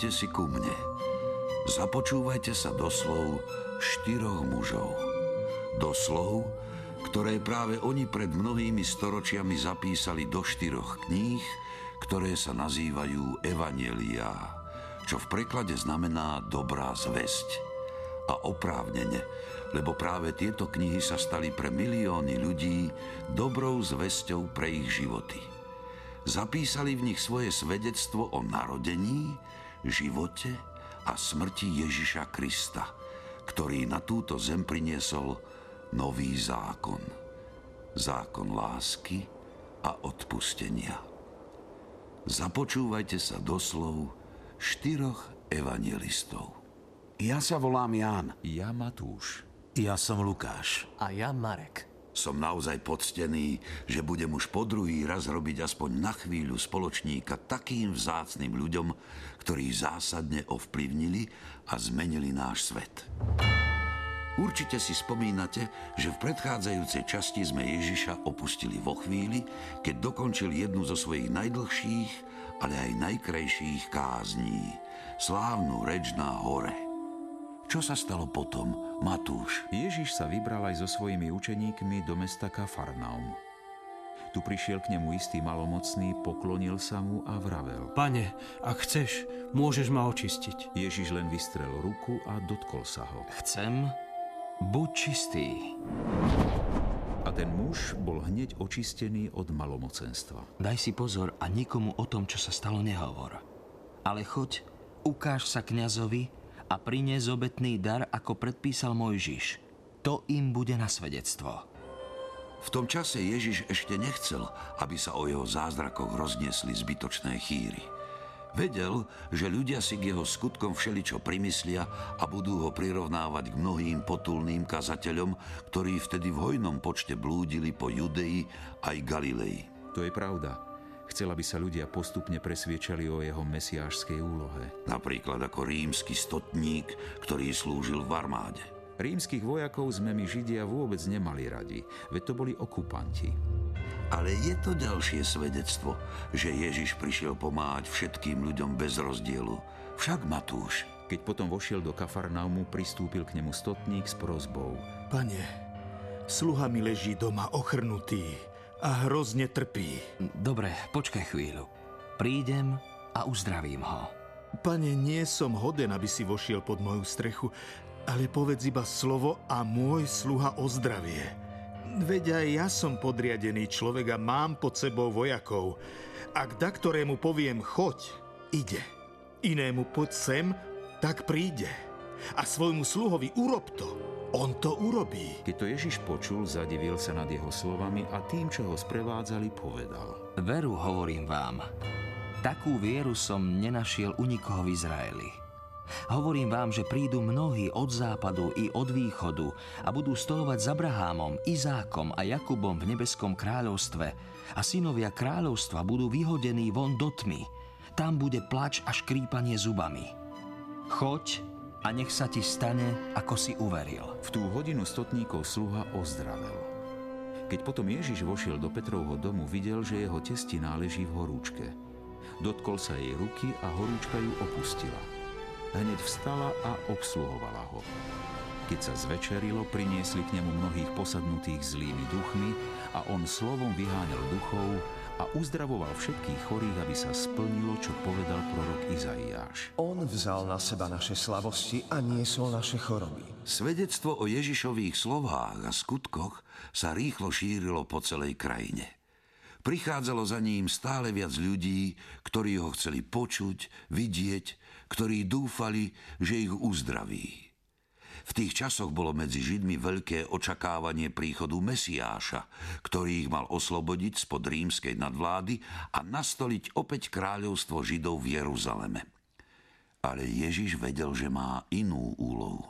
sadnite si ku mne. Započúvajte sa do slov štyroch mužov. Do slov, ktoré práve oni pred mnohými storočiami zapísali do štyroch kníh, ktoré sa nazývajú Evanielia, čo v preklade znamená dobrá zväzť. A oprávnene, lebo práve tieto knihy sa stali pre milióny ľudí dobrou zväzťou pre ich životy. Zapísali v nich svoje svedectvo o narodení, živote a smrti Ježiša Krista, ktorý na túto zem priniesol nový zákon. Zákon lásky a odpustenia. Započúvajte sa doslov štyroch evangelistov. Ja sa volám Ján. Ja Matúš. Ja som Lukáš. A ja Marek. Som naozaj poctený, že budem už po druhý raz robiť aspoň na chvíľu spoločníka takým vzácným ľuďom, ktorí zásadne ovplyvnili a zmenili náš svet. Určite si spomínate, že v predchádzajúcej časti sme Ježiša opustili vo chvíli, keď dokončil jednu zo svojich najdlhších, ale aj najkrajších kázní, slávnu reč na hore. Čo sa stalo potom, Matúš? Ježiš sa vybral aj so svojimi učeníkmi do mesta Kafarnaum. Tu prišiel k nemu istý malomocný, poklonil sa mu a vravel. Pane, ak chceš, môžeš ma očistiť. Ježiš len vystrel ruku a dotkol sa ho. Chcem, buď čistý. A ten muž bol hneď očistený od malomocenstva. Daj si pozor a nikomu o tom, čo sa stalo, nehovor. Ale choď, ukáž sa kňazovi a prinies obetný dar, ako predpísal Mojžiš. To im bude na svedectvo. V tom čase Ježiš ešte nechcel, aby sa o jeho zázrakoch rozniesli zbytočné chýry. Vedel, že ľudia si k jeho skutkom všeličo primyslia a budú ho prirovnávať k mnohým potulným kazateľom, ktorí vtedy v hojnom počte blúdili po Judei aj Galilei. To je pravda. Chcel, aby sa ľudia postupne presviečali o jeho mesiášskej úlohe. Napríklad ako rímsky stotník, ktorý slúžil v armáde. Rímskych vojakov sme my Židia vôbec nemali radi, veď to boli okupanti. Ale je to ďalšie svedectvo, že Ježiš prišiel pomáhať všetkým ľuďom bez rozdielu. Však Matúš. Keď potom vošiel do Kafarnaumu, pristúpil k nemu stotník s prozbou. Pane, sluha mi leží doma ochrnutý a hrozne trpí. Dobre, počkaj chvíľu. Prídem a uzdravím ho. Pane, nie som hoden, aby si vošiel pod moju strechu, ale povedz iba slovo a môj sluha ozdravie. Veď aj ja som podriadený človek a mám pod sebou vojakov. Ak da ktorému poviem choď, ide. Inému poď sem, tak príde. A svojmu sluhovi urob to, on to urobí. Keď to Ježiš počul, zadivil sa nad jeho slovami a tým, čo ho sprevádzali, povedal. Veru hovorím vám, takú vieru som nenašiel u nikoho v Izraeli. Hovorím vám, že prídu mnohí od západu i od východu a budú stolovať s Abrahámom, Izákom a Jakubom v nebeskom kráľovstve a synovia kráľovstva budú vyhodení von do tmy. Tam bude plač a škrípanie zubami. Choď a nech sa ti stane, ako si uveril. V tú hodinu stotníkov sluha ozdravel. Keď potom Ježiš vošiel do Petrovho domu, videl, že jeho testina leží v horúčke. Dotkol sa jej ruky a horúčka ju opustila. Hneď vstala a obsluhovala ho. Keď sa zvečerilo, priniesli k nemu mnohých posadnutých zlými duchmi a on slovom vyháňal duchov a uzdravoval všetkých chorých, aby sa splnilo, čo povedal prorok Izaiáš. On vzal na seba naše slavosti a niesol naše choroby. Svedectvo o Ježišových slovách a skutkoch sa rýchlo šírilo po celej krajine. Prichádzalo za ním stále viac ľudí, ktorí ho chceli počuť, vidieť, ktorí dúfali, že ich uzdraví. V tých časoch bolo medzi Židmi veľké očakávanie príchodu Mesiáša, ktorý ich mal oslobodiť spod rímskej nadvlády a nastoliť opäť kráľovstvo Židov v Jeruzaleme. Ale Ježiš vedel, že má inú úlohu.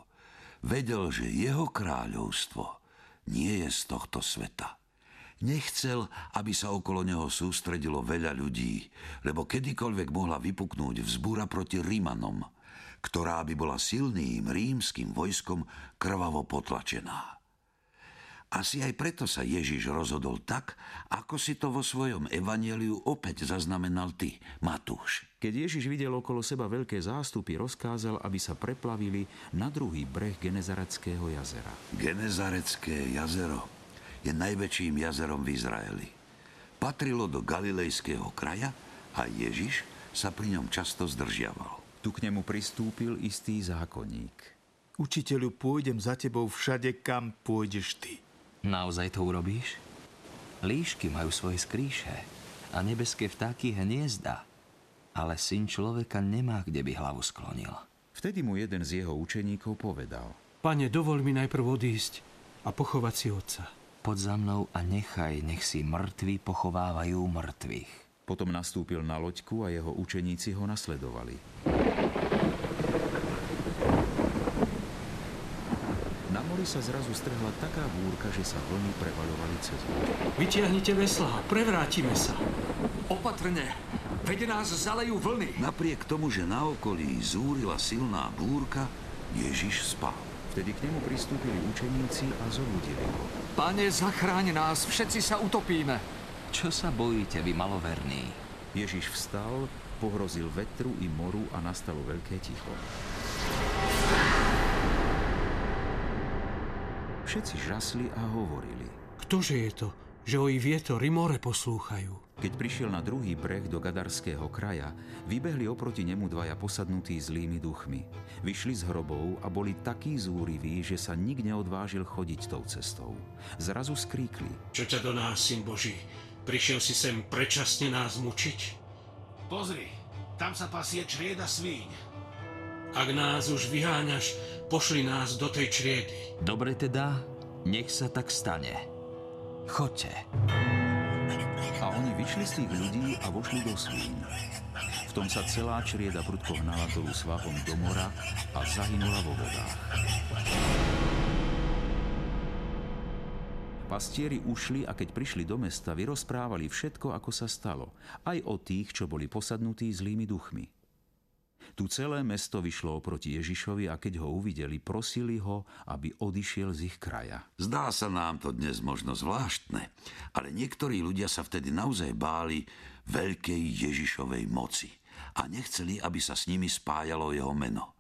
Vedel, že jeho kráľovstvo nie je z tohto sveta. Nechcel, aby sa okolo neho sústredilo veľa ľudí, lebo kedykoľvek mohla vypuknúť vzbúra proti Rímanom – ktorá by bola silným rímským vojskom krvavo potlačená. Asi aj preto sa Ježiš rozhodol tak, ako si to vo svojom evaneliu opäť zaznamenal ty, Matúš. Keď Ježiš videl okolo seba veľké zástupy, rozkázal, aby sa preplavili na druhý breh Genezareckého jazera. Genezarecké jazero je najväčším jazerom v Izraeli. Patrilo do Galilejského kraja a Ježiš sa pri ňom často zdržiaval. Tu k nemu pristúpil istý zákonník. Učiteľu, pôjdem za tebou všade, kam pôjdeš ty. Naozaj to urobíš? Líšky majú svoje skríše a nebeské vtáky hniezda, ale syn človeka nemá, kde by hlavu sklonil. Vtedy mu jeden z jeho učeníkov povedal. Pane, dovol mi najprv odísť a pochovať si otca. Poď za mnou a nechaj, nech si mŕtvi pochovávajú mŕtvych. Potom nastúpil na loďku a jeho učeníci ho nasledovali. Na mori sa zrazu strhla taká búrka, že sa vlny prevaľovali cez loď. Vytiahnite veslá, prevrátime sa. Opatrne, veď nás zalejú vlny. Napriek tomu, že na okolí zúrila silná búrka, Ježiš spal. Vtedy k nemu pristúpili učeníci a zobudili ho. Pane, zachráň nás, všetci sa utopíme. Čo sa bojíte, vy maloverní? Ježiš vstal, pohrozil vetru i moru a nastalo veľké ticho. Všetci žasli a hovorili. Ktože je to, že o i vietor i more poslúchajú? Keď prišiel na druhý breh do Gadarského kraja, vybehli oproti nemu dvaja posadnutí zlými duchmi. Vyšli z hrobov a boli takí zúriví, že sa nik neodvážil chodiť tou cestou. Zrazu skríkli. Čo ťa do nás, syn Boží? Prišiel si sem predčasne nás mučiť? Pozri, tam sa pasie črieda svíň. Ak nás už vyháňaš, pošli nás do tej čriedy. Dobre teda, nech sa tak stane. Choďte. A oni vyšli z tých ľudí a vošli do svín. V tom sa celá črieda prudko hnala dolu svahom do mora a zahynula vo vodách. Pastieri ušli a keď prišli do mesta, vyrozprávali všetko, ako sa stalo, aj o tých, čo boli posadnutí zlými duchmi. Tu celé mesto vyšlo oproti Ježišovi a keď ho uvideli, prosili ho, aby odišiel z ich kraja. Zdá sa nám to dnes možno zvláštne, ale niektorí ľudia sa vtedy naozaj báli veľkej Ježišovej moci a nechceli, aby sa s nimi spájalo jeho meno.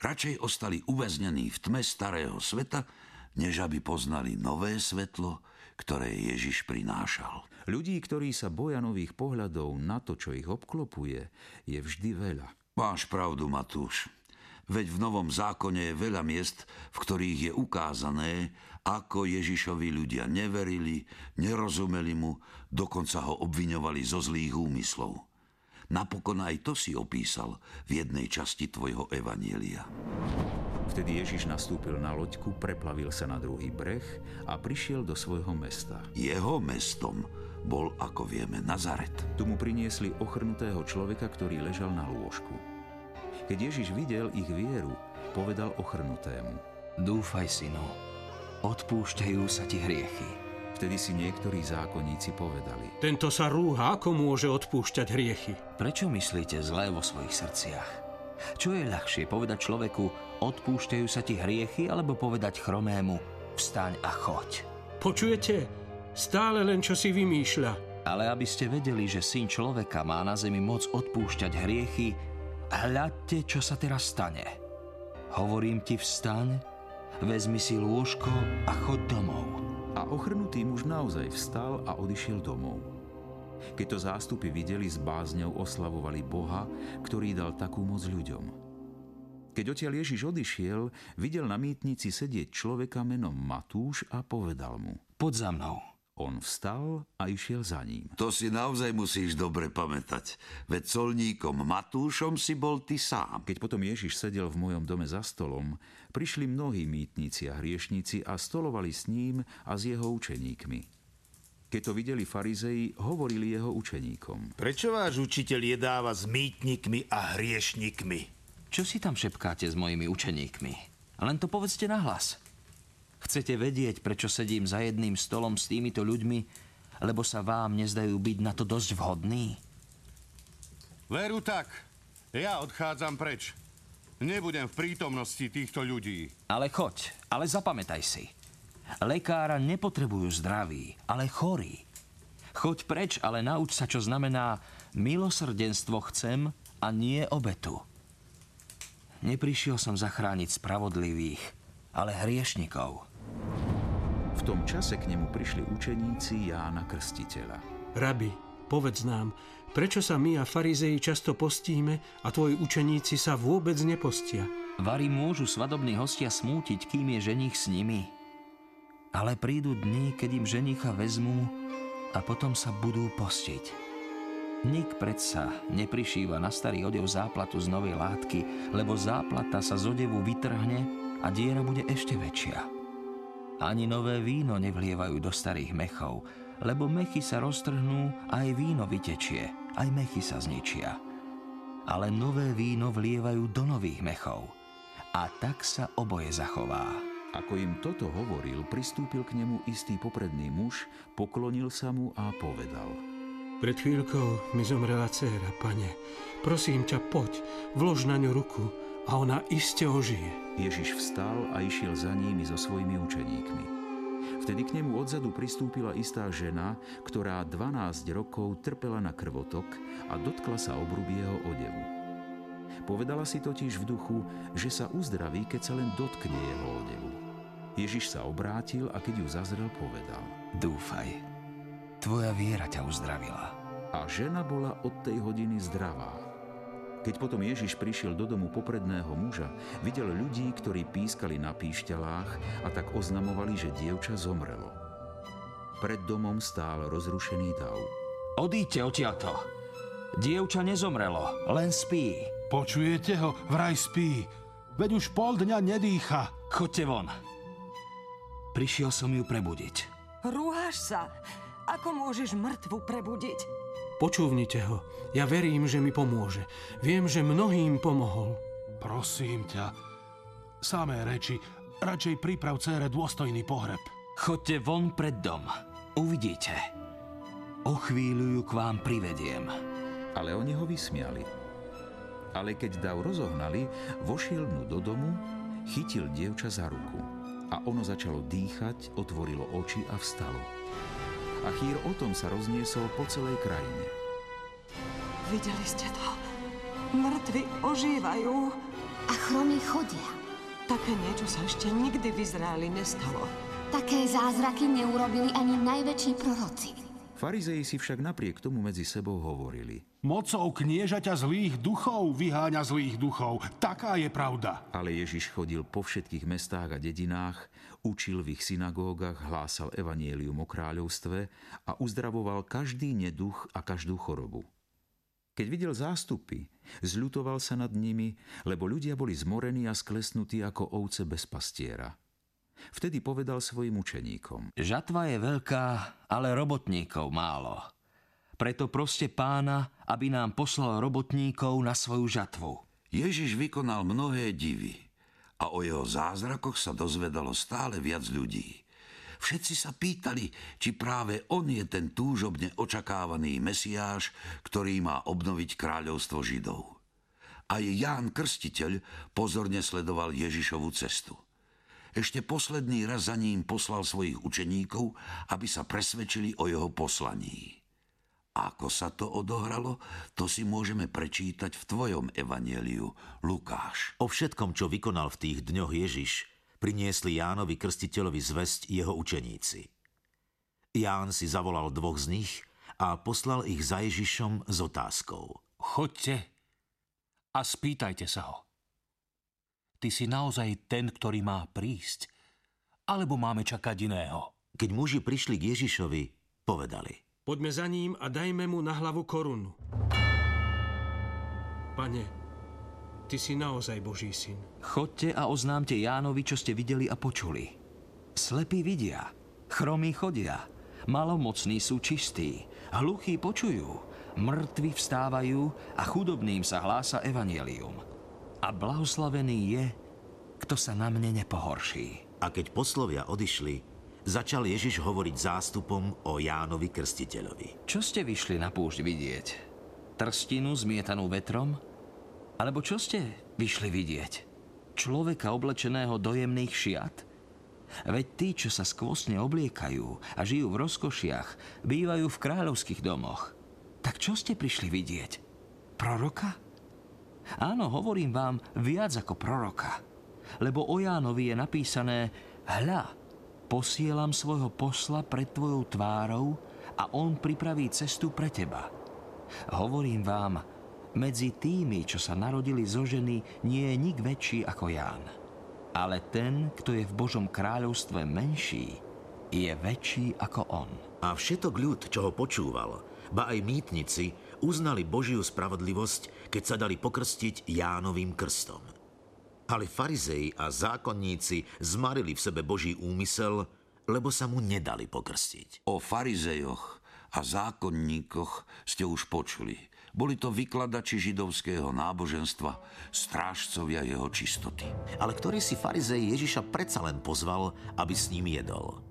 Radšej ostali uväznení v tme starého sveta, než aby poznali nové svetlo, ktoré Ježiš prinášal. Ľudí, ktorí sa boja nových pohľadov na to, čo ich obklopuje, je vždy veľa. Máš pravdu, Matúš. Veď v Novom zákone je veľa miest, v ktorých je ukázané, ako Ježišovi ľudia neverili, nerozumeli mu, dokonca ho obviňovali zo zlých úmyslov. Napokon aj to si opísal v jednej časti tvojho evanielia. Vtedy Ježiš nastúpil na loďku, preplavil sa na druhý breh a prišiel do svojho mesta. Jeho mestom bol, ako vieme, Nazaret. Tu mu priniesli ochrnutého človeka, ktorý ležal na lôžku. Keď Ježiš videl ich vieru, povedal ochrnutému. Dúfaj, synu, odpúšťajú sa ti hriechy. Vtedy si niektorí zákonníci povedali. Tento sa rúha, ako môže odpúšťať hriechy? Prečo myslíte zlé vo svojich srdciach? Čo je ľahšie povedať človeku, odpúšťajú sa ti hriechy, alebo povedať chromému, vstaň a choď? Počujete? Stále len čo si vymýšľa. Ale aby ste vedeli, že syn človeka má na zemi moc odpúšťať hriechy, hľadte, čo sa teraz stane. Hovorím ti, vstaň, vezmi si lôžko a choď domov. A ochrnutý muž naozaj vstal a odišiel domov. Keď to zástupy videli, s bázňou oslavovali Boha, ktorý dal takú moc ľuďom. Keď odtiaľ Ježiš odišiel, videl na mýtnici sedieť človeka menom Matúš a povedal mu. Poď za mnou. On vstal a išiel za ním. To si naozaj musíš dobre pamätať, veď colníkom Matúšom si bol ty sám. Keď potom Ježiš sedel v mojom dome za stolom, prišli mnohí mýtnici a hriešnici a stolovali s ním a s jeho učeníkmi. Keď to videli farizei, hovorili jeho učeníkom. Prečo váš učiteľ jedáva s mýtnikmi a hriešnikmi? Čo si tam šepkáte s mojimi učeníkmi? Len to povedzte nahlas. Chcete vedieť, prečo sedím za jedným stolom s týmito ľuďmi, lebo sa vám nezdajú byť na to dosť vhodní? Veru tak. Ja odchádzam preč. Nebudem v prítomnosti týchto ľudí. Ale choď, ale zapamätaj si. Lekára nepotrebujú zdraví, ale chorí. Choď preč, ale nauč sa, čo znamená milosrdenstvo chcem a nie obetu. Neprišiel som zachrániť spravodlivých, ale hriešnikov. V tom čase k nemu prišli učeníci Jána Krstiteľa. Rabi, povedz nám, prečo sa my a farizeji často postíme a tvoji učeníci sa vôbec nepostia? Vary môžu svadobní hostia smútiť, kým je ženich s nimi. Ale prídu dni, keď im ženicha vezmú a potom sa budú postiť. Nik predsa neprišíva na starý odev záplatu z novej látky, lebo záplata sa z odevu vytrhne a diera bude ešte väčšia. Ani nové víno nevlievajú do starých mechov, lebo mechy sa roztrhnú a aj víno vytečie, aj mechy sa zničia. Ale nové víno vlievajú do nových mechov a tak sa oboje zachová. Ako im toto hovoril, pristúpil k nemu istý popredný muž, poklonil sa mu a povedal. Pred chvíľkou mi zomrela dcéra, pane. Prosím ťa, poď, vlož na ňu ruku a ona iste ožije. Ježiš vstal a išiel za nimi so svojimi učeníkmi. Vtedy k nemu odzadu pristúpila istá žena, ktorá 12 rokov trpela na krvotok a dotkla sa obruby jeho odevu. Povedala si totiž v duchu, že sa uzdraví, keď sa len dotkne jeho odevu. Ježiš sa obrátil a keď ju zazrel, povedal. Dúfaj, tvoja viera ťa uzdravila. A žena bola od tej hodiny zdravá. Keď potom Ježiš prišiel do domu popredného muža, videl ľudí, ktorí pískali na píšťalách a tak oznamovali, že dievča zomrelo. Pred domom stál rozrušený dav. Odíďte odtiaľto. Dievča nezomrelo, len spí. Počujete ho? Vraj spí. Veď už pol dňa nedýcha. Chodte von. Prišiel som ju prebudiť. Rúhaš sa. Ako môžeš mŕtvu prebudiť? Počúvnite ho. Ja verím, že mi pomôže. Viem, že mnohým pomohol. Prosím ťa, samé reči, radšej priprav cére dôstojný pohreb. Chodte von pred dom. Uvidíte. O chvíľu ju k vám privediem. Ale oni ho vysmiali. Ale keď dav rozohnali, vošiel mu do domu, chytil dievča za ruku. A ono začalo dýchať, otvorilo oči a vstalo. A chýr o tom sa rozniesol po celej krajine. Videli ste to? Mŕtvi ožívajú. A chromí chodia. Také niečo sa ešte nikdy v Izraeli nestalo. Také zázraky neurobili ani najväčší proroci. Farizei si však napriek tomu medzi sebou hovorili. Mocou kniežaťa zlých duchov vyháňa zlých duchov. Taká je pravda. Ale Ježiš chodil po všetkých mestách a dedinách, učil v ich synagógach, hlásal evanielium o kráľovstve a uzdravoval každý neduch a každú chorobu. Keď videl zástupy, zľutoval sa nad nimi, lebo ľudia boli zmorení a sklesnutí ako ovce bez pastiera. Vtedy povedal svojim učeníkom. Žatva je veľká, ale robotníkov málo. Preto proste pána, aby nám poslal robotníkov na svoju žatvu. Ježiš vykonal mnohé divy a o jeho zázrakoch sa dozvedalo stále viac ľudí. Všetci sa pýtali, či práve on je ten túžobne očakávaný Mesiáš, ktorý má obnoviť kráľovstvo Židov. Aj Ján Krstiteľ pozorne sledoval Ježišovu cestu. Ešte posledný raz za ním poslal svojich učeníkov, aby sa presvedčili o jeho poslaní. Ako sa to odohralo, to si môžeme prečítať v tvojom evanieliu, Lukáš. O všetkom, čo vykonal v tých dňoch Ježiš, priniesli Jánovi krstiteľovi zväzť jeho učeníci. Ján si zavolal dvoch z nich a poslal ich za Ježišom s otázkou. Choďte a spýtajte sa ho. Ty si naozaj ten, ktorý má prísť? Alebo máme čakať iného? Keď muži prišli k Ježišovi, povedali. Poďme za ním a dajme mu na hlavu korunu. Pane, ty si naozaj Boží syn. Chodte a oznámte Jánovi, čo ste videli a počuli. Slepí vidia, chromí chodia, malomocní sú čistí, hluchí počujú, mŕtvi vstávajú a chudobným sa hlása evanielium. A blahoslavený je, kto sa na mne nepohorší. A keď poslovia odišli, začal Ježiš hovoriť zástupom o Jánovi Krstiteľovi. Čo ste vyšli na púšť vidieť? Trstinu zmietanú vetrom? Alebo čo ste vyšli vidieť? Človeka oblečeného do jemných šiat? Veď tí, čo sa skvostne obliekajú a žijú v rozkošiach, bývajú v kráľovských domoch. Tak čo ste prišli vidieť? Proroka? Áno, hovorím vám viac ako proroka. Lebo o Jánovi je napísané Hľa, posielam svojho posla pred tvojou tvárou a on pripraví cestu pre teba. Hovorím vám, medzi tými, čo sa narodili zo ženy, nie je nik väčší ako Ján. Ale ten, kto je v Božom kráľovstve menší, je väčší ako on. A všetok ľud, čo ho počúval, ba aj mýtnici, uznali Božiu spravodlivosť, keď sa dali pokrstiť Jánovým krstom. Ale farizei a zákonníci zmarili v sebe Boží úmysel, lebo sa mu nedali pokrstiť. O farizejoch a zákonníkoch ste už počuli – boli to vykladači židovského náboženstva, strážcovia jeho čistoty. Ale ktorý si farizej Ježiša predsa len pozval, aby s ním jedol.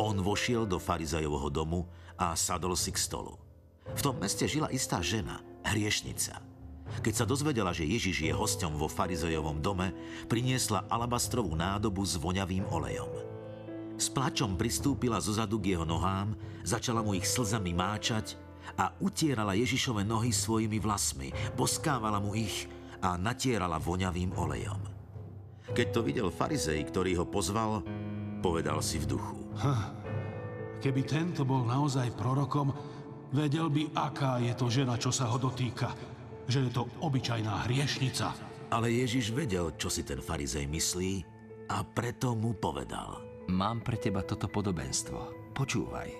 On vošiel do farizejovho domu a sadol si k stolu. V tom meste žila istá žena, hriešnica. Keď sa dozvedela, že Ježiš je hosťom vo farizejovom dome, priniesla alabastrovú nádobu s voňavým olejom. S plačom pristúpila zozadu k jeho nohám, začala mu ich slzami máčať a utierala Ježišove nohy svojimi vlasmi, boskávala mu ich a natierala voňavým olejom. Keď to videl farizej, ktorý ho pozval, povedal si v duchu. Ha, keby tento bol naozaj prorokom, vedel by, aká je to žena, čo sa ho dotýka. Že je to obyčajná hriešnica. Ale Ježiš vedel, čo si ten farizej myslí a preto mu povedal. Mám pre teba toto podobenstvo. Počúvaj.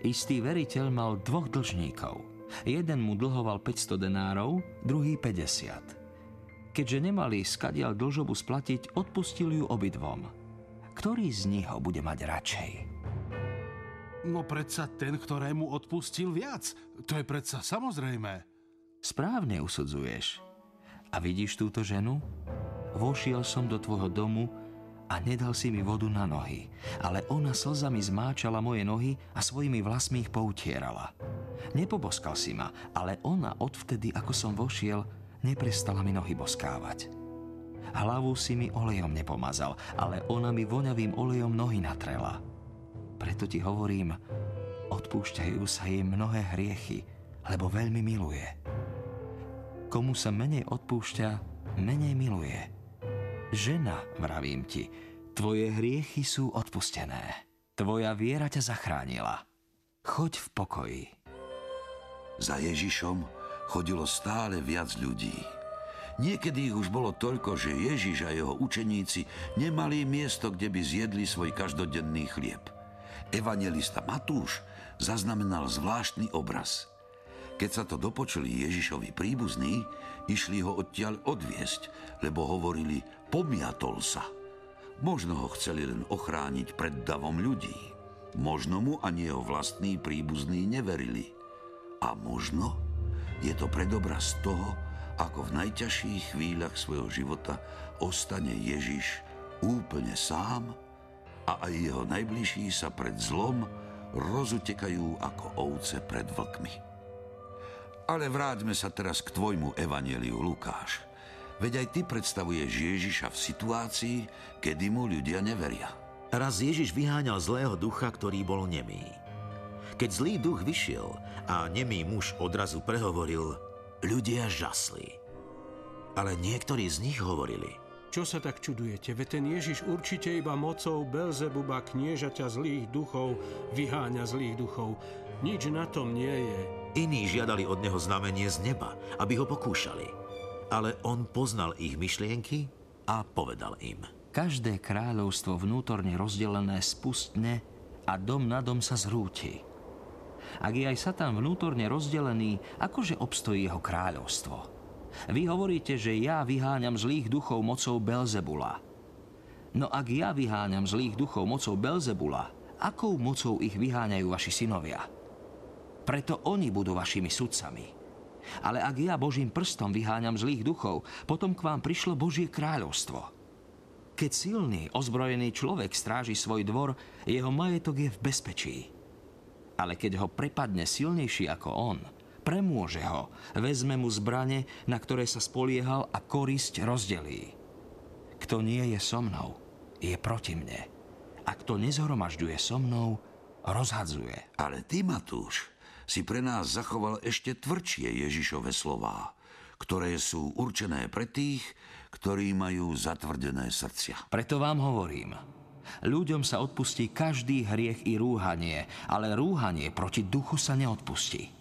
Istý veriteľ mal dvoch dlžníkov. Jeden mu dlhoval 500 denárov, druhý 50. Keďže nemali skadial dlžobu splatiť, odpustil ju obidvom. Ktorý z nich ho bude mať radšej? No predsa ten, ktorému odpustil viac. To je predsa samozrejme. Správne usudzuješ. A vidíš túto ženu? Vošiel som do tvojho domu a nedal si mi vodu na nohy, ale ona slzami zmáčala moje nohy a svojimi vlasmi ich poutierala. Nepoboskal si ma, ale ona odvtedy, ako som vošiel, neprestala mi nohy boskávať. Hlavu si mi olejom nepomazal, ale ona mi voňavým olejom nohy natrela. Preto ti hovorím, odpúšťajú sa jej mnohé hriechy, lebo veľmi miluje. Komu sa menej odpúšťa, menej miluje. Žena, vravím ti, tvoje hriechy sú odpustené. Tvoja viera ťa zachránila. Choď v pokoji. Za Ježišom chodilo stále viac ľudí. Niekedy ich už bolo toľko, že Ježiš a jeho učeníci nemali miesto, kde by zjedli svoj každodenný chlieb. Evangelista Matúš zaznamenal zvláštny obraz. Keď sa to dopočuli Ježišovi príbuzní, išli ho odtiaľ odviesť, lebo hovorili, Pomiatol sa. Možno ho chceli len ochrániť pred davom ľudí. Možno mu ani jeho vlastní príbuzní neverili. A možno je to predobraz toho, ako v najťažších chvíľach svojho života ostane Ježiš úplne sám a aj jeho najbližší sa pred zlom rozutekajú ako ovce pred vlkmi. Ale vráťme sa teraz k tvojmu evaneliu, Lukáš. Veď aj ty predstavuješ Ježiša v situácii, kedy mu ľudia neveria. Raz Ježiš vyháňal zlého ducha, ktorý bol nemý. Keď zlý duch vyšiel a nemý muž odrazu prehovoril, ľudia žasli. Ale niektorí z nich hovorili. Čo sa tak čudujete? Veď ten Ježiš určite iba mocou Belzebuba kniežaťa zlých duchov vyháňa zlých duchov. Nič na tom nie je. Iní žiadali od neho znamenie z neba, aby ho pokúšali ale on poznal ich myšlienky a povedal im. Každé kráľovstvo vnútorne rozdelené spustne a dom na dom sa zrúti. Ak je aj Satan vnútorne rozdelený, akože obstojí jeho kráľovstvo? Vy hovoríte, že ja vyháňam zlých duchov mocou Belzebula. No ak ja vyháňam zlých duchov mocou Belzebula, akou mocou ich vyháňajú vaši synovia? Preto oni budú vašimi sudcami. Ale ak ja Božím prstom vyháňam zlých duchov, potom k vám prišlo Božie kráľovstvo. Keď silný, ozbrojený človek stráži svoj dvor, jeho majetok je v bezpečí. Ale keď ho prepadne silnejší ako on, premôže ho, vezme mu zbrane, na ktoré sa spoliehal a korisť rozdelí. Kto nie je so mnou, je proti mne. A kto nezhromažďuje so mnou, rozhadzuje. Ale ty, Matúš, si pre nás zachoval ešte tvrdšie Ježišove slová, ktoré sú určené pre tých, ktorí majú zatvrdené srdcia. Preto vám hovorím, ľuďom sa odpustí každý hriech i rúhanie, ale rúhanie proti duchu sa neodpustí.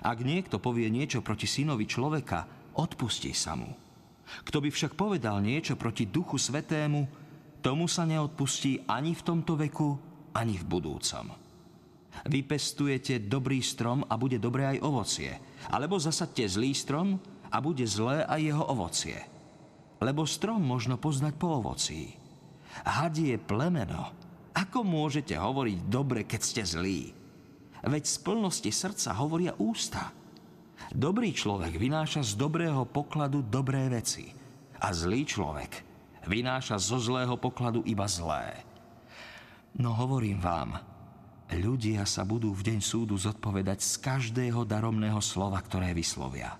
Ak niekto povie niečo proti synovi človeka, odpustí sa mu. Kto by však povedal niečo proti duchu svetému, tomu sa neodpustí ani v tomto veku, ani v budúcom. Vypestujete dobrý strom a bude dobré aj ovocie. Alebo zasadte zlý strom a bude zlé aj jeho ovocie. Lebo strom možno poznať po ovocí. Hadie plemeno. Ako môžete hovoriť dobre, keď ste zlí? Veď z plnosti srdca hovoria ústa. Dobrý človek vynáša z dobrého pokladu dobré veci. A zlý človek vynáša zo zlého pokladu iba zlé. No hovorím vám, ľudia sa budú v deň súdu zodpovedať z každého daromného slova, ktoré vyslovia.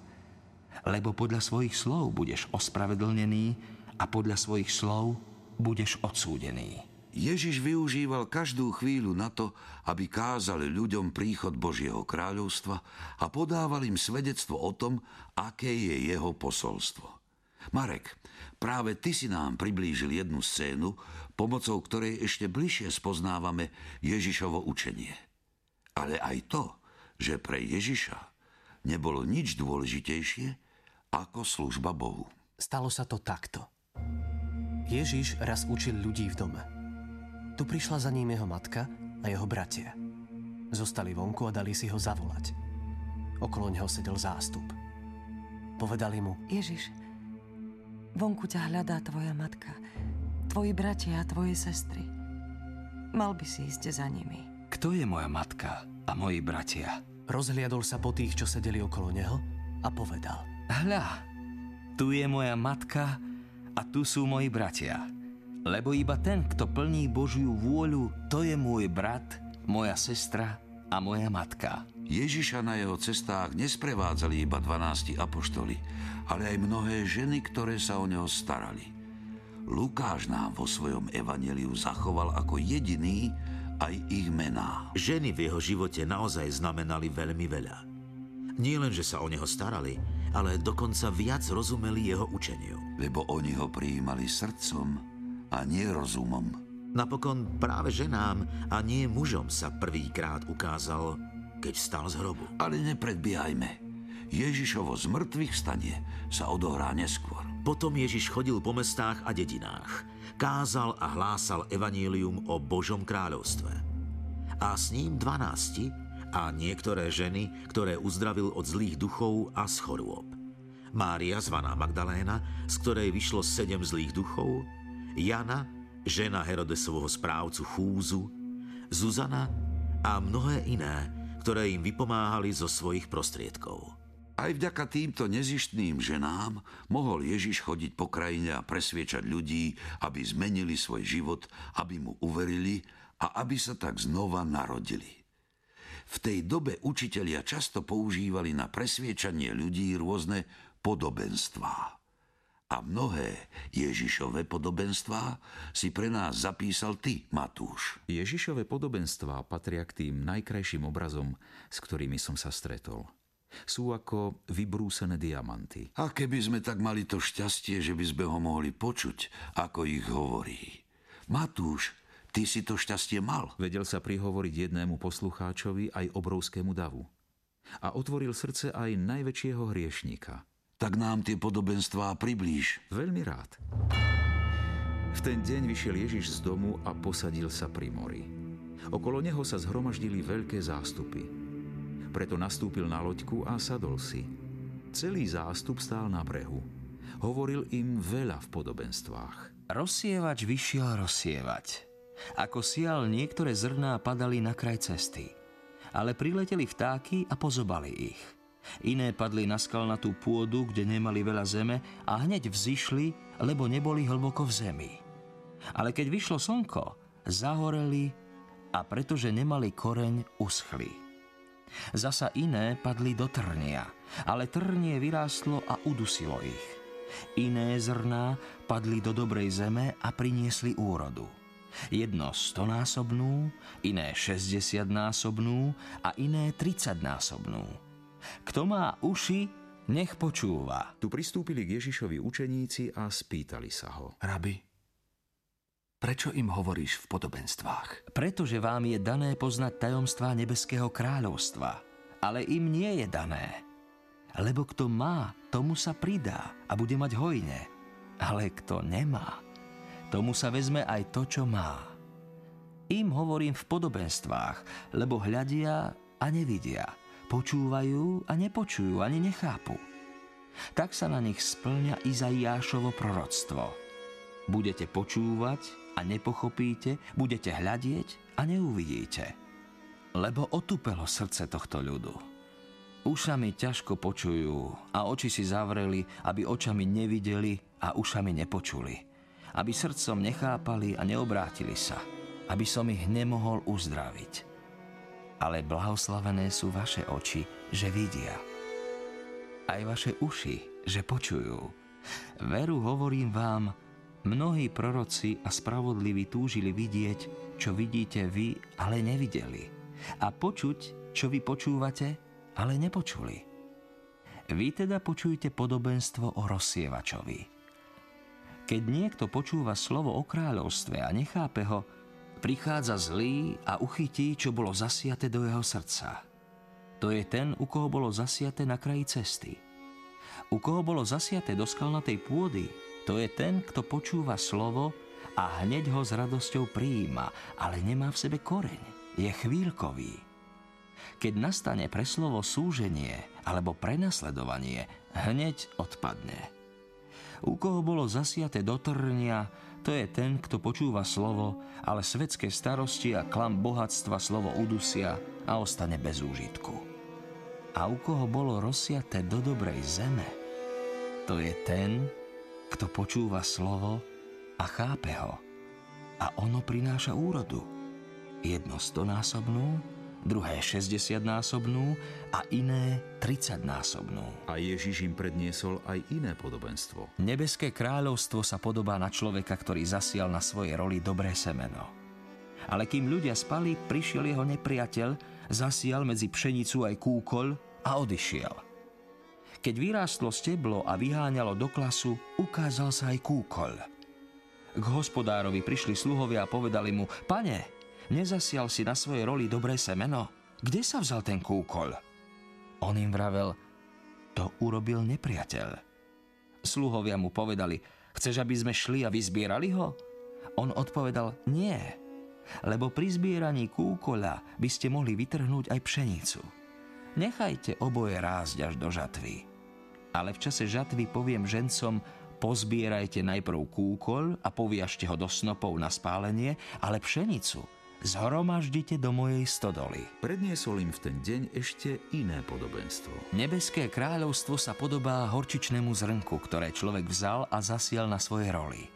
Lebo podľa svojich slov budeš ospravedlnený a podľa svojich slov budeš odsúdený. Ježiš využíval každú chvíľu na to, aby kázali ľuďom príchod Božieho kráľovstva a podával im svedectvo o tom, aké je jeho posolstvo. Marek, práve ty si nám priblížil jednu scénu, pomocou ktorej ešte bližšie spoznávame Ježišovo učenie. Ale aj to, že pre Ježiša nebolo nič dôležitejšie ako služba Bohu. Stalo sa to takto. Ježiš raz učil ľudí v dome. Tu prišla za ním jeho matka a jeho bratia. Zostali vonku a dali si ho zavolať. Okolo neho sedel zástup. Povedali mu, Ježiš, vonku ťa hľadá tvoja matka tvoji bratia a tvoje sestry. Mal by si ísť za nimi. Kto je moja matka a moji bratia? Rozhliadol sa po tých, čo sedeli okolo neho a povedal. Hľa, tu je moja matka a tu sú moji bratia. Lebo iba ten, kto plní Božiu vôľu, to je môj brat, moja sestra a moja matka. Ježiša na jeho cestách nesprevádzali iba 12 apoštoli, ale aj mnohé ženy, ktoré sa o neho starali. Lukáš nám vo svojom evaneliu zachoval ako jediný aj ich mená. Ženy v jeho živote naozaj znamenali veľmi veľa. Nie len, že sa o neho starali, ale dokonca viac rozumeli jeho učeniu. Lebo oni ho prijímali srdcom a nie rozumom. Napokon práve ženám a nie mužom sa prvýkrát ukázal, keď stal z hrobu. Ale nepredbiehajme. Ježišovo zmrtvých stanie sa odohrá neskôr. Potom Ježiš chodil po mestách a dedinách, kázal a hlásal evanílium o Božom kráľovstve. A s ním dvanácti a niektoré ženy, ktoré uzdravil od zlých duchov a z chorôb. Mária, zvaná Magdaléna, z ktorej vyšlo sedem zlých duchov, Jana, žena Herodesovho správcu Chúzu, Zuzana a mnohé iné, ktoré im vypomáhali zo svojich prostriedkov. Aj vďaka týmto nezištným ženám mohol Ježiš chodiť po krajine a presviečať ľudí, aby zmenili svoj život, aby mu uverili a aby sa tak znova narodili. V tej dobe učitelia často používali na presviečanie ľudí rôzne podobenstvá. A mnohé Ježišové podobenstvá si pre nás zapísal ty, Matúš. Ježišové podobenstvá patria k tým najkrajším obrazom, s ktorými som sa stretol – sú ako vybrúsené diamanty. A keby sme tak mali to šťastie, že by sme ho mohli počuť, ako ich hovorí. Matúš, ty si to šťastie mal. Vedel sa prihovoriť jednému poslucháčovi aj obrovskému davu. A otvoril srdce aj najväčšieho hriešníka. Tak nám tie podobenstvá priblíž. Veľmi rád. V ten deň vyšiel Ježiš z domu a posadil sa pri mori. Okolo neho sa zhromaždili veľké zástupy. Preto nastúpil na loďku a sadol si. Celý zástup stál na brehu. Hovoril im veľa v podobenstvách. Rozsievač vyšiel rozsievať. Ako sial niektoré zrná padali na kraj cesty. Ale prileteli vtáky a pozobali ich. Iné padli na skalnatú pôdu, kde nemali veľa zeme a hneď vzýšli, lebo neboli hlboko v zemi. Ale keď vyšlo slnko, zahoreli a pretože nemali koreň, uschli. Zasa iné padli do trnia, ale trnie vyrástlo a udusilo ich. Iné zrná padli do dobrej zeme a priniesli úrodu. Jedno stonásobnú, iné 60-násobnú a iné 30-násobnú. Kto má uši, nech počúva. Tu pristúpili k Ježišovi učeníci a spýtali sa ho. Rabi, prečo im hovoríš v podobenstvách? Pretože vám je dané poznať tajomstvá nebeského kráľovstva, ale im nie je dané. Lebo kto má, tomu sa pridá a bude mať hojne. Ale kto nemá, tomu sa vezme aj to, čo má. Im hovorím v podobenstvách, lebo hľadia a nevidia, počúvajú a nepočujú ani nechápu. Tak sa na nich splňa Izaiášovo proroctvo. Budete počúvať a nepochopíte, budete hľadieť a neuvidíte. Lebo otupelo srdce tohto ľudu. Ušami ťažko počujú a oči si zavreli, aby očami nevideli a ušami nepočuli. Aby srdcom nechápali a neobrátili sa. Aby som ich nemohol uzdraviť ale blahoslavené sú vaše oči, že vidia. Aj vaše uši, že počujú. Veru hovorím vám, mnohí proroci a spravodliví túžili vidieť, čo vidíte vy, ale nevideli. A počuť, čo vy počúvate, ale nepočuli. Vy teda počujte podobenstvo o rozsievačovi. Keď niekto počúva slovo o kráľovstve a nechápe ho, prichádza zlý a uchytí, čo bolo zasiate do jeho srdca. To je ten, u koho bolo zasiate na kraji cesty. U koho bolo zasiate do skalnatej pôdy, to je ten, kto počúva slovo a hneď ho s radosťou prijíma, ale nemá v sebe koreň, je chvíľkový. Keď nastane pre slovo súženie alebo prenasledovanie, hneď odpadne. U koho bolo zasiate do trnia, to je ten, kto počúva slovo, ale svetské starosti a klam bohatstva slovo udusia a ostane bez úžitku. A u koho bolo rozsiaté do dobrej zeme, to je ten, kto počúva slovo a chápe ho. A ono prináša úrodu. Jedno stonásobnú, druhé 60-násobnú a iné 30-násobnú. A Ježiš im predniesol aj iné podobenstvo. Nebeské kráľovstvo sa podobá na človeka, ktorý zasial na svojej roli dobré semeno. Ale kým ľudia spali, prišiel jeho nepriateľ, zasial medzi pšenicu aj kúkol a odišiel. Keď vyrástlo steblo a vyháňalo do klasu, ukázal sa aj kúkol. K hospodárovi prišli sluhovia a povedali mu, pane, Nezasial si na svojej roli dobré semeno? Kde sa vzal ten kúkol? On im vravel, to urobil nepriateľ. Sluhovia mu povedali, chceš, aby sme šli a vyzbierali ho? On odpovedal, nie, lebo pri zbieraní kúkoľa by ste mohli vytrhnúť aj pšenicu. Nechajte oboje rásť až do žatvy. Ale v čase žatvy poviem žencom, pozbierajte najprv kúkol a poviažte ho do snopov na spálenie, ale pšenicu zhromaždite do mojej stodoly. Predniesol im v ten deň ešte iné podobenstvo. Nebeské kráľovstvo sa podobá horčičnému zrnku, ktoré človek vzal a zasial na svoje roli.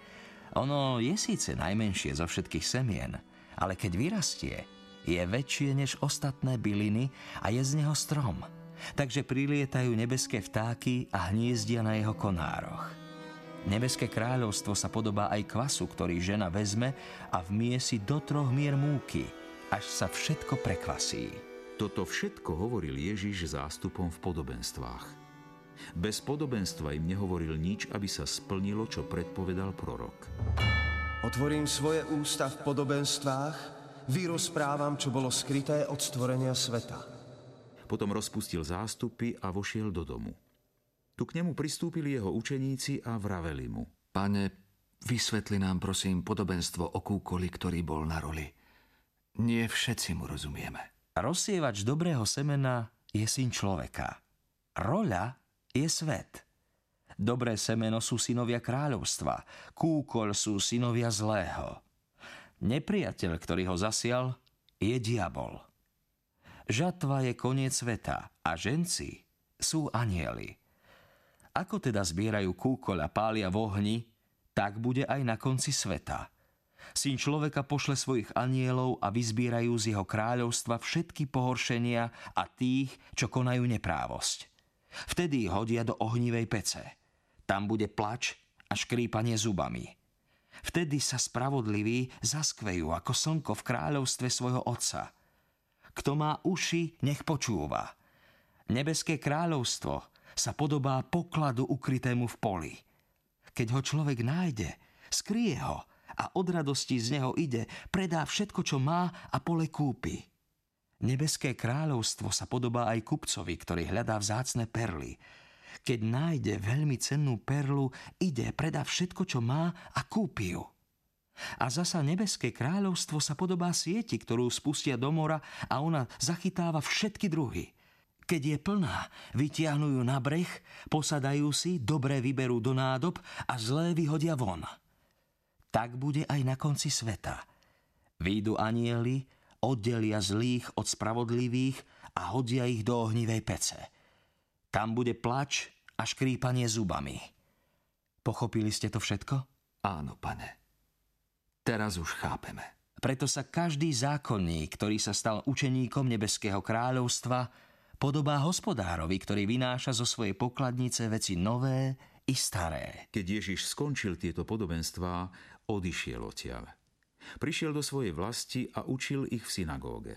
Ono je síce najmenšie zo všetkých semien, ale keď vyrastie, je väčšie než ostatné byliny a je z neho strom. Takže prilietajú nebeské vtáky a hniezdia na jeho konároch. Nebeské kráľovstvo sa podobá aj kvasu, ktorý žena vezme a vmiesi do troch mier múky, až sa všetko prekvasí. Toto všetko hovoril Ježiš zástupom v podobenstvách. Bez podobenstva im nehovoril nič, aby sa splnilo, čo predpovedal prorok. Otvorím svoje ústa v podobenstvách, vyrozprávam, čo bolo skryté od stvorenia sveta. Potom rozpustil zástupy a vošiel do domu. Tu k nemu pristúpili jeho učeníci a vraveli mu. Pane, vysvetli nám prosím podobenstvo o kúkoli, ktorý bol na roli. Nie všetci mu rozumieme. Rozsievač dobrého semena je syn človeka. Roľa je svet. Dobré semeno sú synovia kráľovstva, kúkol sú synovia zlého. Nepriateľ, ktorý ho zasial, je diabol. Žatva je koniec sveta a ženci sú anieli. Ako teda zbierajú kúkoľ a pália v ohni, tak bude aj na konci sveta. Syn človeka pošle svojich anielov a vyzbierajú z jeho kráľovstva všetky pohoršenia a tých, čo konajú neprávosť. Vtedy hodia do ohnivej pece. Tam bude plač a škrípanie zubami. Vtedy sa spravodliví zaskvejú ako slnko v kráľovstve svojho otca. Kto má uši, nech počúva. Nebeské kráľovstvo sa podobá pokladu ukrytému v poli. Keď ho človek nájde, skrie ho a od radosti z neho ide, predá všetko, čo má a pole kúpi. Nebeské kráľovstvo sa podobá aj kupcovi, ktorý hľadá vzácne perly. Keď nájde veľmi cennú perlu, ide, predá všetko, čo má a kúpi ju. A zasa nebeské kráľovstvo sa podobá sieti, ktorú spustia do mora a ona zachytáva všetky druhy. Keď je plná, vytiahnu ju na breh, posadajú si, dobre vyberú do nádob a zlé vyhodia von. Tak bude aj na konci sveta. Výjdu anieli, oddelia zlých od spravodlivých a hodia ich do ohnivej pece. Tam bude plač a škrípanie zubami. Pochopili ste to všetko? Áno, pane. Teraz už chápeme. Preto sa každý zákonník, ktorý sa stal učeníkom Nebeského kráľovstva, podobá hospodárovi, ktorý vynáša zo svojej pokladnice veci nové i staré. Keď Ježiš skončil tieto podobenstvá, odišiel odtiaľ. Prišiel do svojej vlasti a učil ich v synagóge.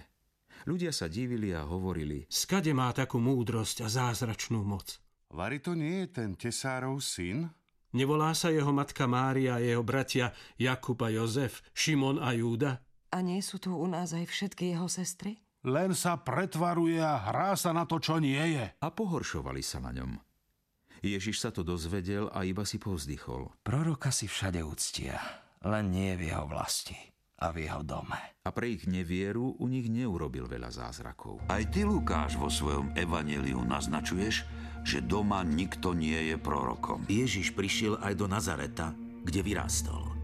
Ľudia sa divili a hovorili, Skade má takú múdrosť a zázračnú moc? Vary to nie je ten tesárov syn? Nevolá sa jeho matka Mária a jeho bratia Jakub a Jozef, Šimon a Júda? A nie sú tu u nás aj všetky jeho sestry? Len sa pretvaruje a hrá sa na to, čo nie je. A pohoršovali sa na ňom. Ježiš sa to dozvedel a iba si povzdychol. Proroka si všade úctia, len nie v jeho vlasti a v jeho dome. A pre ich nevieru u nich neurobil veľa zázrakov. Aj ty, Lukáš, vo svojom evaneliu naznačuješ, že doma nikto nie je prorokom. Ježiš prišiel aj do Nazareta, kde vyrástol.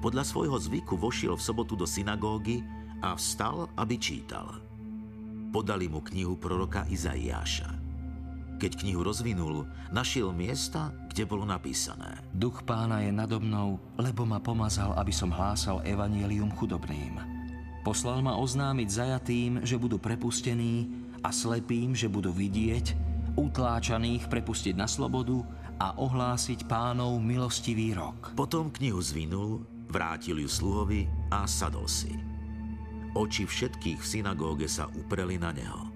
Podľa svojho zvyku vošiel v sobotu do synagógy a vstal, aby čítal podali mu knihu proroka Izaiáša. Keď knihu rozvinul, našiel miesta, kde bolo napísané. Duch pána je nado mnou, lebo ma pomazal, aby som hlásal evanielium chudobným. Poslal ma oznámiť zajatým, že budú prepustení a slepým, že budú vidieť, utláčaných prepustiť na slobodu a ohlásiť pánov milostivý rok. Potom knihu zvinul, vrátil ju sluhovi a sadol si. Oči všetkých v synagóge sa upreli na neho.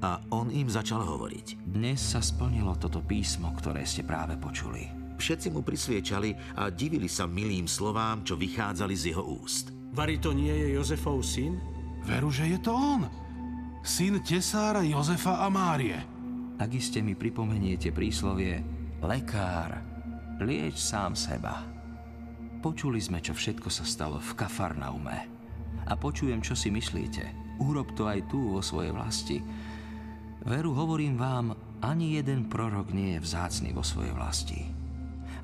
A on im začal hovoriť. Dnes sa splnilo toto písmo, ktoré ste práve počuli. Všetci mu prisviečali a divili sa milým slovám, čo vychádzali z jeho úst. Vary to nie je Jozefov syn? Veru, že je to on. Syn tesára Jozefa a Márie. Ak iste mi pripomeniete príslovie Lekár, lieč sám seba. Počuli sme, čo všetko sa stalo v Kafarnaume a počujem, čo si myslíte. Urob to aj tu vo svojej vlasti. Veru hovorím vám, ani jeden prorok nie je vzácný vo svojej vlasti.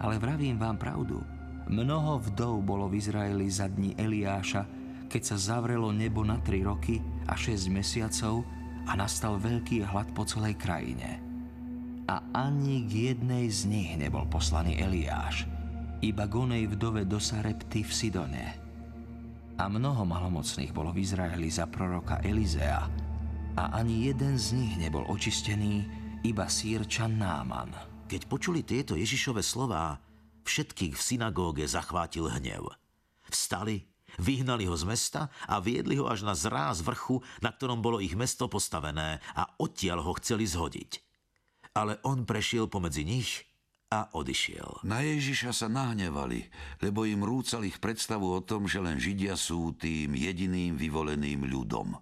Ale vravím vám pravdu. Mnoho vdov bolo v Izraeli za dní Eliáša, keď sa zavrelo nebo na tri roky a 6 mesiacov a nastal veľký hlad po celej krajine. A ani k jednej z nich nebol poslaný Eliáš, iba gonej vdove do Sarepty v Sidone a mnoho malomocných bolo v Izraeli za proroka Elizea a ani jeden z nich nebol očistený, iba sírčan Náman. Keď počuli tieto Ježišove slová, všetkých v synagóge zachvátil hnev. Vstali, vyhnali ho z mesta a viedli ho až na zráz vrchu, na ktorom bolo ich mesto postavené a odtiaľ ho chceli zhodiť. Ale on prešiel pomedzi nich a odišiel. Na Ježiša sa nahnevali, lebo im rúcal ich predstavu o tom, že len Židia sú tým jediným vyvoleným ľudom.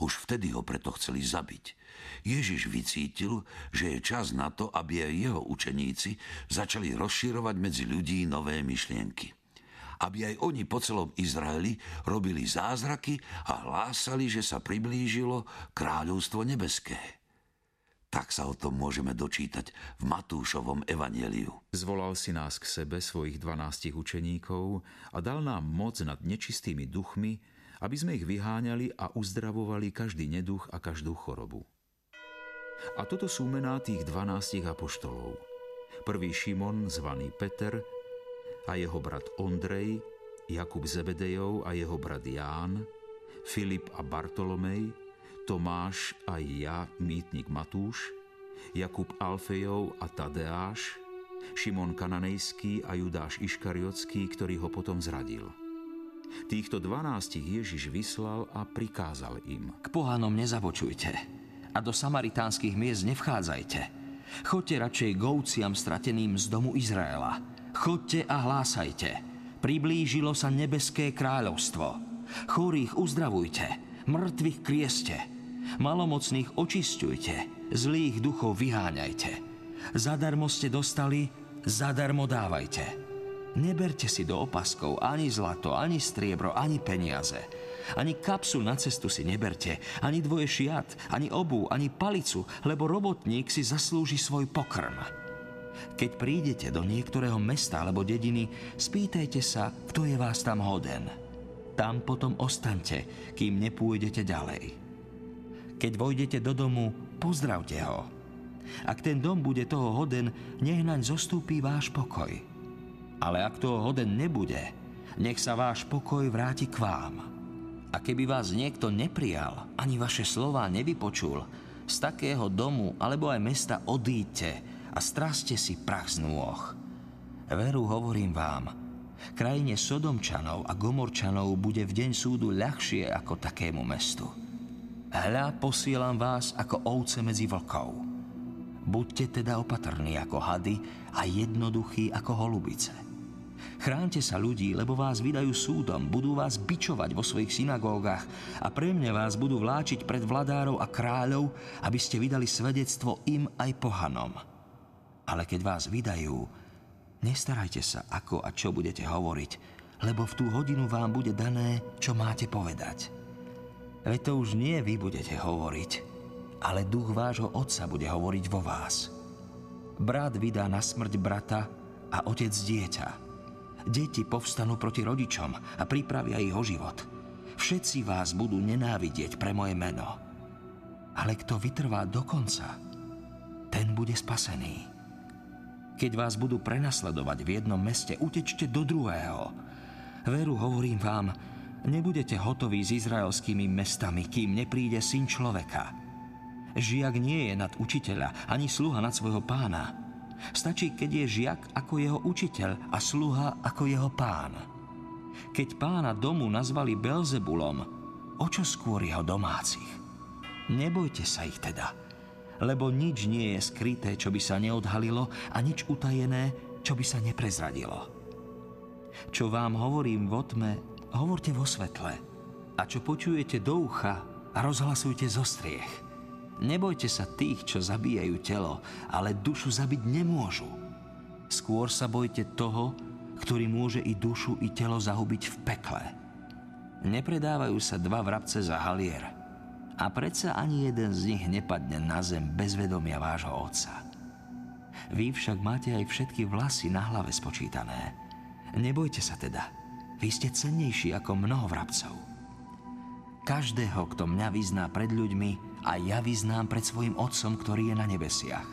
Už vtedy ho preto chceli zabiť. Ježiš vycítil, že je čas na to, aby aj jeho učeníci začali rozširovať medzi ľudí nové myšlienky. Aby aj oni po celom Izraeli robili zázraky a hlásali, že sa priblížilo kráľovstvo nebeské. Tak sa o tom môžeme dočítať v Matúšovom evaneliu. Zvolal si nás k sebe, svojich dvanástich učeníkov, a dal nám moc nad nečistými duchmi, aby sme ich vyháňali a uzdravovali každý neduch a každú chorobu. A toto sú mená tých dvanástich apoštolov. Prvý Šimon, zvaný Peter, a jeho brat Ondrej, Jakub Zebedejov a jeho brat Ján, Filip a Bartolomej, Tomáš a ja, mýtnik Matúš, Jakub Alfejov a Tadeáš, Šimon Kananejský a Judáš Iškariotský, ktorý ho potom zradil. Týchto dvanástich Ježiš vyslal a prikázal im. K pohanom nezabočujte a do samaritánskych miest nevchádzajte. Chodte radšej k ovciam strateným z domu Izraela. Chodte a hlásajte. Priblížilo sa nebeské kráľovstvo. Chorých uzdravujte, mŕtvych krieste, malomocných očisťujte, zlých duchov vyháňajte. Zadarmo ste dostali, zadarmo dávajte. Neberte si do opaskov ani zlato, ani striebro, ani peniaze. Ani kapsu na cestu si neberte, ani dvoje šiat, ani obu, ani palicu, lebo robotník si zaslúži svoj pokrm. Keď prídete do niektorého mesta alebo dediny, spýtajte sa, kto je vás tam hoden. Tam potom ostaňte, kým nepôjdete ďalej. Keď vojdete do domu, pozdravte ho. Ak ten dom bude toho hoden, nech naň zostúpi váš pokoj. Ale ak toho hoden nebude, nech sa váš pokoj vráti k vám. A keby vás niekto neprijal, ani vaše slová nevypočul, z takého domu alebo aj mesta odíďte a straste si prach z nôh. Veru hovorím vám, krajine Sodomčanov a Gomorčanov bude v deň súdu ľahšie ako takému mestu. Hľa posielam vás ako ovce medzi vlkov. Buďte teda opatrní ako hady a jednoduchí ako holubice. Chránte sa ľudí, lebo vás vydajú súdom, budú vás bičovať vo svojich synagógach a pre mňa vás budú vláčiť pred vladárov a kráľov, aby ste vydali svedectvo im aj pohanom. Ale keď vás vydajú, nestarajte sa, ako a čo budete hovoriť, lebo v tú hodinu vám bude dané, čo máte povedať. Veď to už nie vy budete hovoriť, ale duch vášho otca bude hovoriť vo vás. Brat vydá na smrť brata a otec dieťa. Deti povstanú proti rodičom a pripravia ich o život. Všetci vás budú nenávidieť pre moje meno. Ale kto vytrvá do konca, ten bude spasený. Keď vás budú prenasledovať v jednom meste, utečte do druhého. Veru, hovorím vám, nebudete hotoví s izraelskými mestami, kým nepríde syn človeka. Žiak nie je nad učiteľa, ani sluha nad svojho pána. Stačí, keď je žiak ako jeho učiteľ a sluha ako jeho pán. Keď pána domu nazvali Belzebulom, o čo skôr jeho domácich? Nebojte sa ich teda, lebo nič nie je skryté, čo by sa neodhalilo a nič utajené, čo by sa neprezradilo. Čo vám hovorím vo tme, hovorte vo svetle. A čo počujete do ucha, rozhlasujte zo striech. Nebojte sa tých, čo zabíjajú telo, ale dušu zabiť nemôžu. Skôr sa bojte toho, ktorý môže i dušu, i telo zahubiť v pekle. Nepredávajú sa dva vrabce za halier. A predsa ani jeden z nich nepadne na zem bez vedomia vášho otca. Vy však máte aj všetky vlasy na hlave spočítané. Nebojte sa teda, vy ste cennejší ako mnoho vrabcov. Každého, kto mňa vyzná pred ľuďmi, a ja vyznám pred svojim Otcom, ktorý je na nebesiach.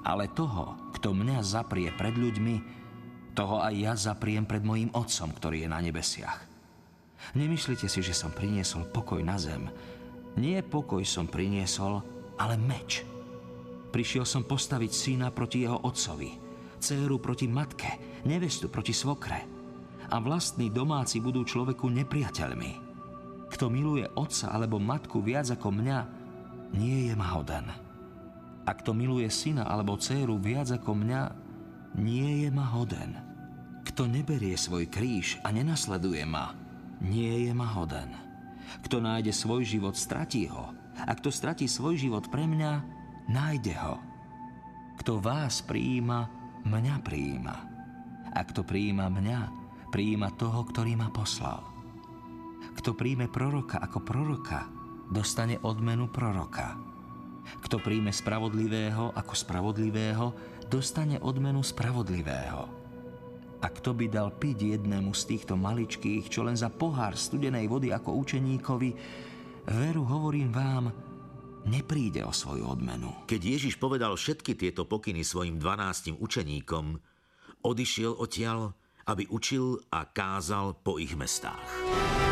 Ale toho, kto mňa zaprie pred ľuďmi, toho aj ja zapriem pred mojim Otcom, ktorý je na nebesiach. Nemyslíte si, že som priniesol pokoj na zem. Nie pokoj som priniesol, ale meč. Prišiel som postaviť syna proti jeho otcovi, dceru proti matke, nevestu proti svokre. A vlastní domáci budú človeku nepriateľmi. Kto miluje otca alebo matku viac ako mňa, nie je ma hoden. A kto miluje syna alebo dceru viac ako mňa, nie je ma hoden. Kto neberie svoj kríž a nenasleduje ma, nie je ma hoden. Kto nájde svoj život, stratí ho. A kto stratí svoj život pre mňa, nájde ho. Kto vás prijíma, mňa prijíma. A kto prijíma mňa, prijíma toho, ktorý ma poslal. Kto príjme proroka ako proroka, dostane odmenu proroka. Kto príjme spravodlivého ako spravodlivého, dostane odmenu spravodlivého. A kto by dal piť jednému z týchto maličkých, čo len za pohár studenej vody ako učeníkovi, veru hovorím vám, nepríde o svoju odmenu. Keď Ježiš povedal všetky tieto pokyny svojim dvanáctim učeníkom, odišiel odtiaľ, aby učil a kázal po ich mestách.